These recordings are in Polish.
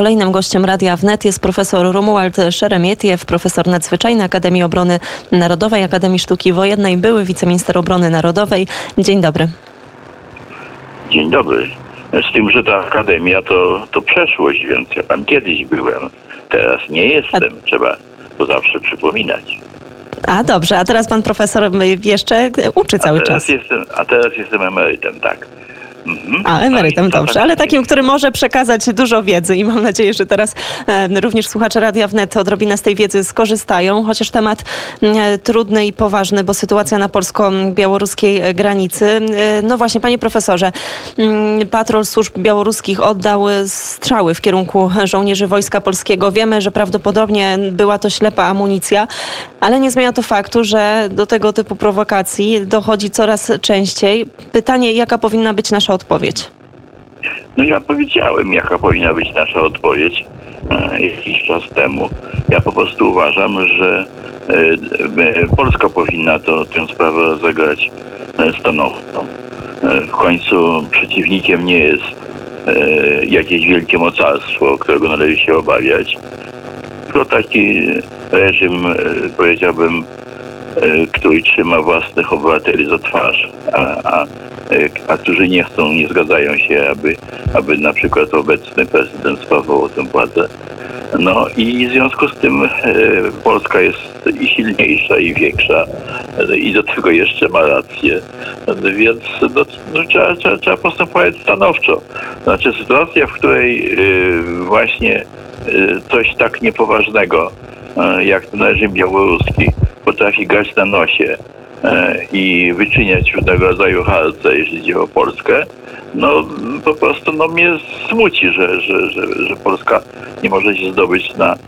Kolejnym gościem Radia Wnet jest profesor Romuald Szeremietiew, profesor nadzwyczajny Akademii Obrony Narodowej, Akademii Sztuki Wojennej, były wiceminister obrony narodowej. Dzień dobry. Dzień dobry. Z tym, że ta akademia to, to przeszłość, więc ja tam kiedyś byłem. Teraz nie jestem. Trzeba to zawsze przypominać. A dobrze, a teraz pan profesor jeszcze uczy cały czas. Jestem, a teraz jestem emerytem, tak. Mhm. A, emerytem, No dobrze, ale takim, który może przekazać dużo wiedzy i mam nadzieję, że teraz e, również słuchacze Radia Wnet odrobinę z tej wiedzy skorzystają, chociaż temat e, trudny i poważny, bo sytuacja na polsko-białoruskiej e, granicy. No właśnie, panie profesorze, mm, patrol służb białoruskich oddał strzały w kierunku żołnierzy Wojska Polskiego. Wiemy, że prawdopodobnie była to ślepa amunicja, ale nie zmienia to faktu, że do tego typu prowokacji dochodzi coraz częściej. Pytanie, jaka powinna być nasza odpowiedź? No ja powiedziałem, jaka powinna być nasza odpowiedź e, jakiś czas temu. Ja po prostu uważam, że e, e, Polska powinna to, tę sprawę rozegrać stanowczo. W końcu przeciwnikiem nie jest jakieś wielkie mocarstwo, którego należy się obawiać, tylko taki reżim, powiedziałbym, który trzyma własnych obywateli za twarz, a, a, a którzy nie chcą, nie zgadzają się, aby, aby na przykład obecny prezydent sprawował tę władzę. No i w związku z tym e, Polska jest i silniejsza, i większa, e, i do tego jeszcze ma rację. Więc no, no, trzeba, trzeba, trzeba postępować stanowczo. Znaczy sytuacja, w której e, właśnie coś tak niepoważnego, jak ten reżim białoruski, potrafi grać na nosie i wyczyniać różnego rodzaju harce, jeśli chodzi o Polskę, no po prostu no, mnie smuci, że, że, że, że Polska nie może się zdobyć na e,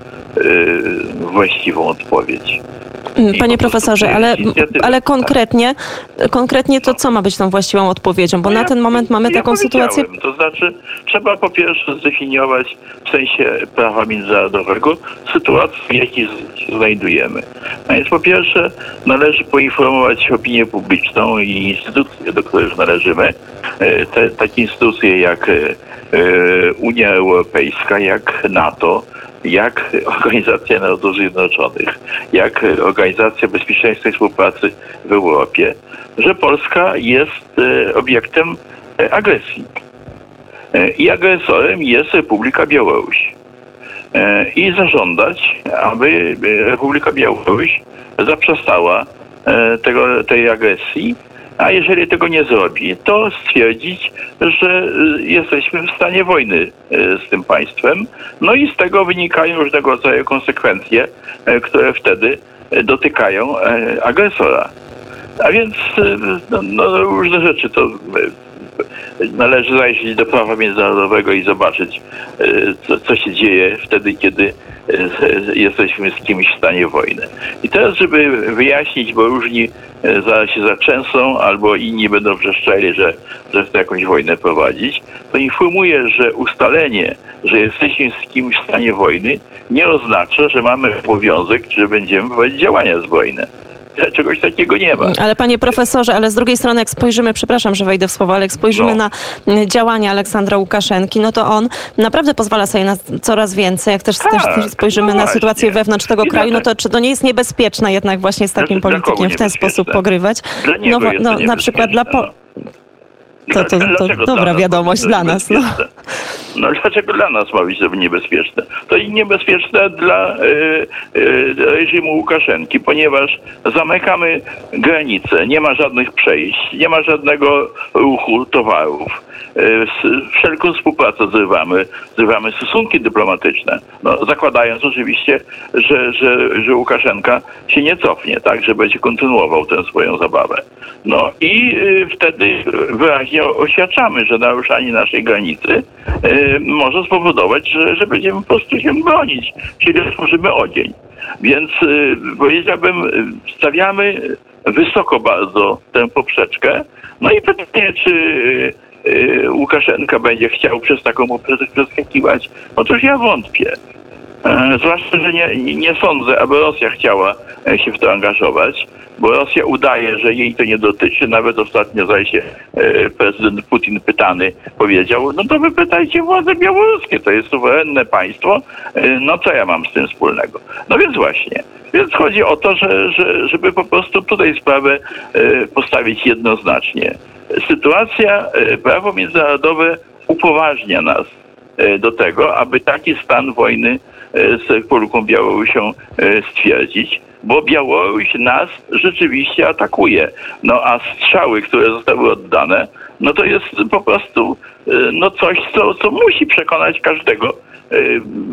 właściwą odpowiedź. Mm, Panie profesorze, ale, ale konkretnie, konkretnie to co ma być tą właściwą odpowiedzią? Bo No na ja- ten moment mamy ja taką sytuację. To znaczy, trzeba po pierwsze zdefiniować w sensie prawa międzynarodowego sytuację, w jakiej się znajdujemy. A więc po pierwsze należy poinformować opinię publiczną i instytucje, do których należymy. E, Te, takie instytucje jak e, Unia Europejska, jak NATO, jak Organizacja Narodów Zjednoczonych, jak Organizacja Bezpieczeństwa i Współpracy w Europie, że Polska jest e, obiektem e, agresji. E, I agresorem jest Republika Białoruś. E, I zażądać, aby e, Republika Białoruś zaprzestała e, tego, tej agresji, a jeżeli tego nie zrobi, to stwierdzić, że e, jesteśmy w stanie wojny e, z tym państwem. No i z tego wynikają różnego rodzaju konsekwencje, e, które wtedy dotykają agresora. A więc no, no, różne rzeczy to należy zajrzeć do prawa międzynarodowego i zobaczyć, e, co, co się dzieje wtedy, kiedy e, jesteśmy z kimś w stanie wojny. I teraz, żeby wyjaśnić, bo różni e, się zaczęsą, albo inni będą wrzeszczeli, że, że chce jakąś wojnę prowadzić, to informuję, że ustalenie, że jesteśmy z kimś w stanie wojny, nie oznacza, że mamy obowiązek, że będziemy prowadzić działania zbrojne. Czegoś takiego nie ma. Ale panie profesorze, ale z drugiej strony jak spojrzymy, przepraszam, że wejdę w słowo, ale jak spojrzymy No. na mm, działania Aleksandra Łukaszenki, no to on naprawdę pozwala sobie na coraz więcej. Jak też, Tak, też, spojrzymy no na właśnie. sytuację wewnątrz tego I kraju, no to czy to nie jest niebezpieczne jednak właśnie z takim Znaczy, kogo politykiem w ten sposób pogrywać? No, no to na przykład dla... Po... niebezpieczne, To- to- to Dlaczego dobra wiadomość to dla nas, no. No dlaczego dla nas ma być to niebezpieczne? To i niebezpieczne dla e, e, reżimu Łukaszenki, ponieważ zamykamy granice, nie ma żadnych przejść, nie ma żadnego ruchu towarów. E, Wszelką współpracę zrywamy, zrywamy stosunki dyplomatyczne, no, zakładając oczywiście, że, że, że Łukaszenka się nie cofnie, tak, że będzie kontynuował tę swoją zabawę. No i y, wtedy wyraźnie oświadczamy, że naruszanie naszej granicy y, może spowodować, że, że będziemy po prostu się bronić, czyli otworzymy ogień. Więc y, powiedziałbym, stawiamy wysoko bardzo tę poprzeczkę. No i pytanie, czy y, y, Łukaszenka będzie chciał przez taką poprzeczkę przeskakiwać? Otóż ja wątpię. E, zwłaszcza, że nie, nie sądzę, aby Rosja chciała e, się w to angażować, bo Rosja udaje, że jej to nie dotyczy. Nawet ostatnio, zdaje się, e, prezydent Putin pytany powiedział, no to wy pytajcie władze białoruskie, to jest suwerenne państwo, no co ja mam z tym wspólnego? No więc właśnie. Więc chodzi o to, że, że, żeby po prostu tutaj sprawę postawić jednoznacznie. Sytuacja, prawo międzynarodowe upoważnia nas do tego, aby taki stan wojny z Republiką Białorusią e, stwierdzić, bo Białoruś nas rzeczywiście atakuje. No a strzały, które zostały oddane, no to jest po prostu e, no coś, co, co musi przekonać każdego, e,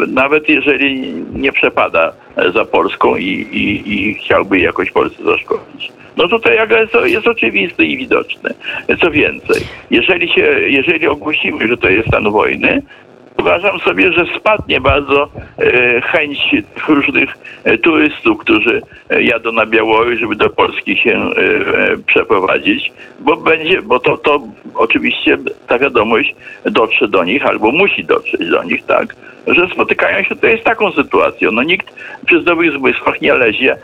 nawet jeżeli nie przepada za Polską i, i, i chciałby jakoś Polsce zaszkodzić. No tutaj agresor jest oczywisty i widoczny. Co więcej, jeżeli, się, jeżeli ogłosimy, że to jest stan wojny, uważam sobie, że spadnie bardzo e, chęć różnych e, turystów, którzy e, jadą na Białoruś, żeby do Polski się przeprowadzić, bo będzie, bo to, to oczywiście ta wiadomość dotrze do nich albo musi dotrzeć do nich, tak, że spotykają się tutaj z taką sytuacją. No nikt przy zdrowych zmysłach nie lezie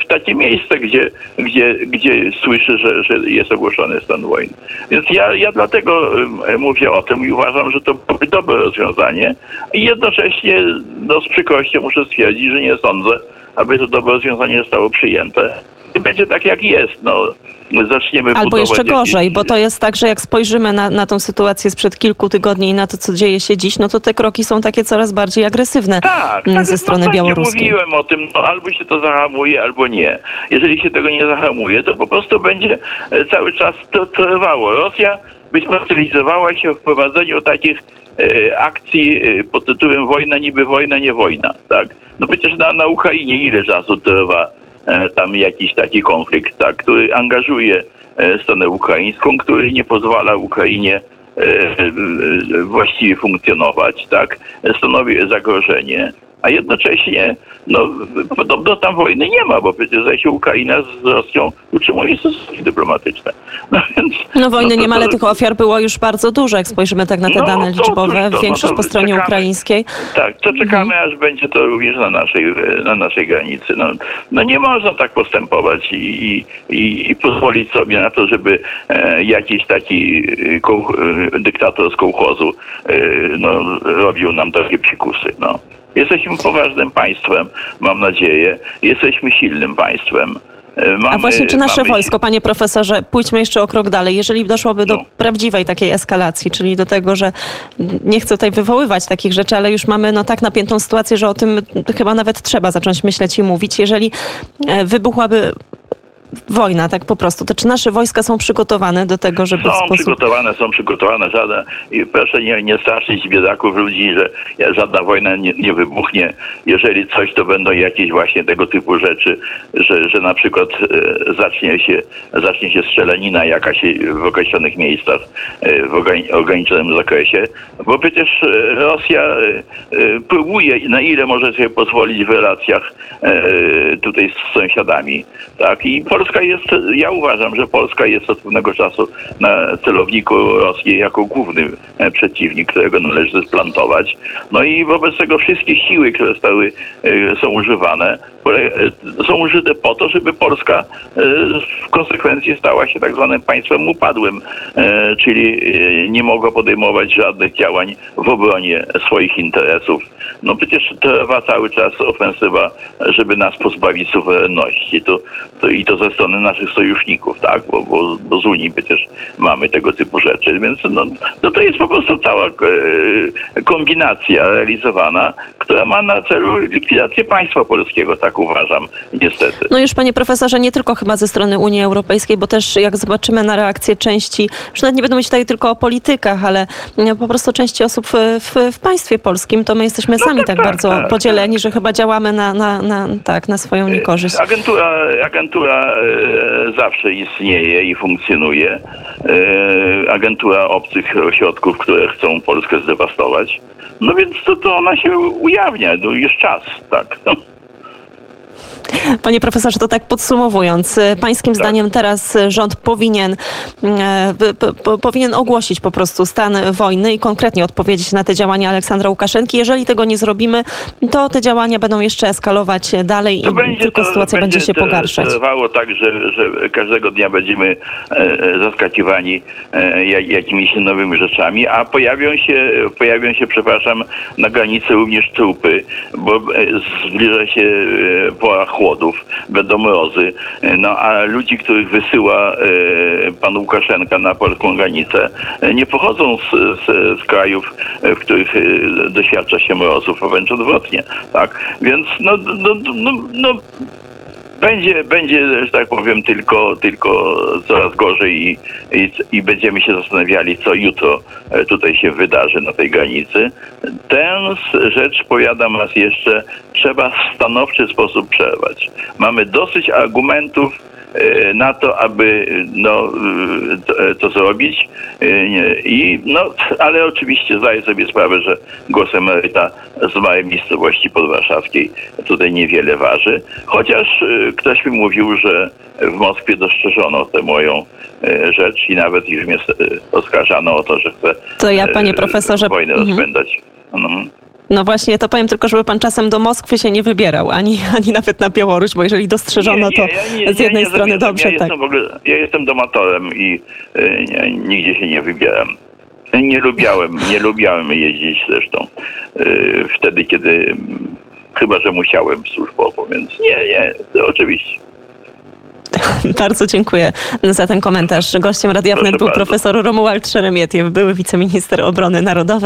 w takie miejsce, gdzie, gdzie, gdzie słyszy, że, że jest ogłoszony stan wojny. Więc ja, ja dlatego mówię o tym i uważam, że to dobre rozwiązanie. I jednocześnie no, z przykrością muszę stwierdzić, że nie sądzę, aby to dobre rozwiązanie zostało przyjęte. I będzie tak, jak jest. No, zaczniemy Albo jeszcze gorzej, bo to jest tak, że jak spojrzymy na, na tą sytuację sprzed kilku tygodni i na to, co dzieje się dziś, no to te kroki są takie coraz bardziej agresywne tak, mm, ze tak, strony no, białoruskiej. Mówiłem o tym, no, albo się to zahamuje, albo nie. Jeżeli się tego nie zahamuje, to po prostu będzie e, cały czas to trwało. Rosja wyspecjalizowała się w prowadzeniu takich e, akcji e, pod tytułem wojna niby wojna, nie wojna. Tak? No przecież na, na Ukrainie ile czasu trwa tam jakiś taki konflikt, tak, który angażuje stronę ukraińską, który nie pozwala Ukrainie właściwie funkcjonować, tak, stanowi zagrożenie a jednocześnie no, podobno tam wojny nie ma, bo przecież zaś Ukraina z Rosją utrzymuje stosunki dyplomatyczne. No, więc, no wojny no, nie ma, ale tych ofiar było już bardzo dużo, jak spojrzymy tak na te no, dane liczbowe, to, większość no, po stronie czekamy, ukraińskiej. Tak, to czekamy, mhm. aż będzie to również na naszej, na naszej granicy. No, no nie można tak postępować i, i, i pozwolić sobie na to, żeby e, jakiś taki e, koł, e, dyktator z kołchozu e, no, robił nam takie psikusy. No. Jesteśmy poważnym państwem, mam nadzieję. Jesteśmy silnym państwem. E, mamy, A właśnie, czy nasze mamy... wojsko, panie profesorze, pójdźmy jeszcze o krok dalej, jeżeli doszłoby do no. prawdziwej takiej eskalacji, czyli do tego, że nie chcę tutaj wywoływać takich rzeczy, ale już mamy no tak napiętą sytuację, że o tym chyba nawet trzeba zacząć myśleć i mówić. Jeżeli e, wybuchłaby wojna, tak po prostu. To czy nasze wojska są przygotowane do tego, żeby Są sposób... przygotowane, są przygotowane. Żadne, I proszę nie, nie straszyć biedaków ludzi, że żadna wojna nie, nie, wybuchnie. Jeżeli coś, to będą jakieś właśnie tego typu rzeczy, że, że na przykład e, zacznie, się, zacznie się strzelanina jakaś w określonych miejscach, e, w ograniczonym zakresie. Bo przecież e, Rosja e, e, próbuje, na ile może sobie pozwolić w relacjach e, tutaj z sąsiadami. Tak? I Polska jest, ja uważam, że Polska jest od pewnego czasu na celowniku Rosji jako główny e, przeciwnik, którego należy splantować. No i wobec tego wszystkie siły, które stały, e, są używane, e, są użyte po to, żeby Polska w konsekwencji stała się tak zwanym państwem upadłym, czyli nie mogła podejmować żadnych działań w obronie swoich interesów. No przecież trwa cały czas ofensywa, żeby nas pozbawić suwerenności. To, to, I to ze strony naszych sojuszników, tak? Bo, bo, bo z Unii przecież mamy tego typu rzeczy, więc no, no to jest po prostu cała e, kombinacja realizowana, która ma na celu likwidację państwa polskiego, tak uważam, niestety. No już panie profesorze, nie tylko chyba ze strony Unii Europejskiej, bo też jak zobaczymy na reakcję części, już nawet nie będę mówić tutaj tylko o politykach, ale po prostu części osób w, w, państwie polskim, to my jesteśmy no sami tak, tak, tak bardzo tak, podzieleni, że chyba działamy na, na, na, tak, na swoją niekorzyść. Agentura, agentura E, zawsze istnieje i funkcjonuje. E, agentura obcych ośrodków, które chcą Polskę zdewastować. No więc to, to ona się ujawnia, no już czas, tak. No. Panie profesorze, to tak podsumowując, e, pańskim Tak. zdaniem teraz rząd powinien, p- powinien ogłosić po prostu stan wojny i konkretnie odpowiedzieć na te działania Aleksandra Łukaszenki. Jeżeli tego nie zrobimy, to te działania będą jeszcze eskalować dalej To i tylko sytuacja będzie się to pogarszać. trwało tak, że, że każdego dnia będziemy e, e, zaskakiwani e, ja- jakimiś nowymi rzeczami, a pojawią się, pojawią się, przepraszam, na granicy również trupy, bo zbliża się pora chłodów, będą mrozy, e, no a ludzi, których wysyła e, pan Łukaszenka na polską granicę, e, nie pochodzą z, z, z krajów, w których doświadcza się mrozów, a wręcz odwrotnie, tak? Więc no, no, no, no będzie, będzie, że tak powiem, tylko, tylko coraz gorzej i, i, i będziemy się zastanawiali, co jutro e, tutaj się wydarzy na tej granicy. Tę rzecz, powiadam raz jeszcze, trzeba w stanowczy sposób przerwać. Mamy dosyć argumentów na to, aby no, e, to, e, to zrobić. E, I, no, ale oczywiście zdaję sobie sprawę, że głos emeryta z małej miejscowości podwarszawskiej tutaj niewiele waży. Chociaż e, ktoś mi mówił, że w Moskwie dostrzeżono tę moją e, rzecz i nawet już mnie e, oskarżano o to, że chce To ja, panie e, profesorze, wojnę mhm. rozpędzać. No. No właśnie, to powiem tylko, żeby pan czasem do Moskwy się nie wybierał, ani, ani nawet na Białoruś, bo jeżeli dostrzeżono to z jednej strony dobrze, ja tak. Jestem w ogóle, ja jestem domatorem i nie, nigdzie się nie wybieram. Nie lubiałem, nie lubiałem jeździć zresztą e, wtedy, kiedy mm, chyba, że musiałem służbowo, więc nie, nie, to oczywiście. Bardzo dziękuję za ten komentarz. Gościem Radia Wnet był bardzo. profesor Romuald Szeremietiew, były wiceminister obrony narodowej.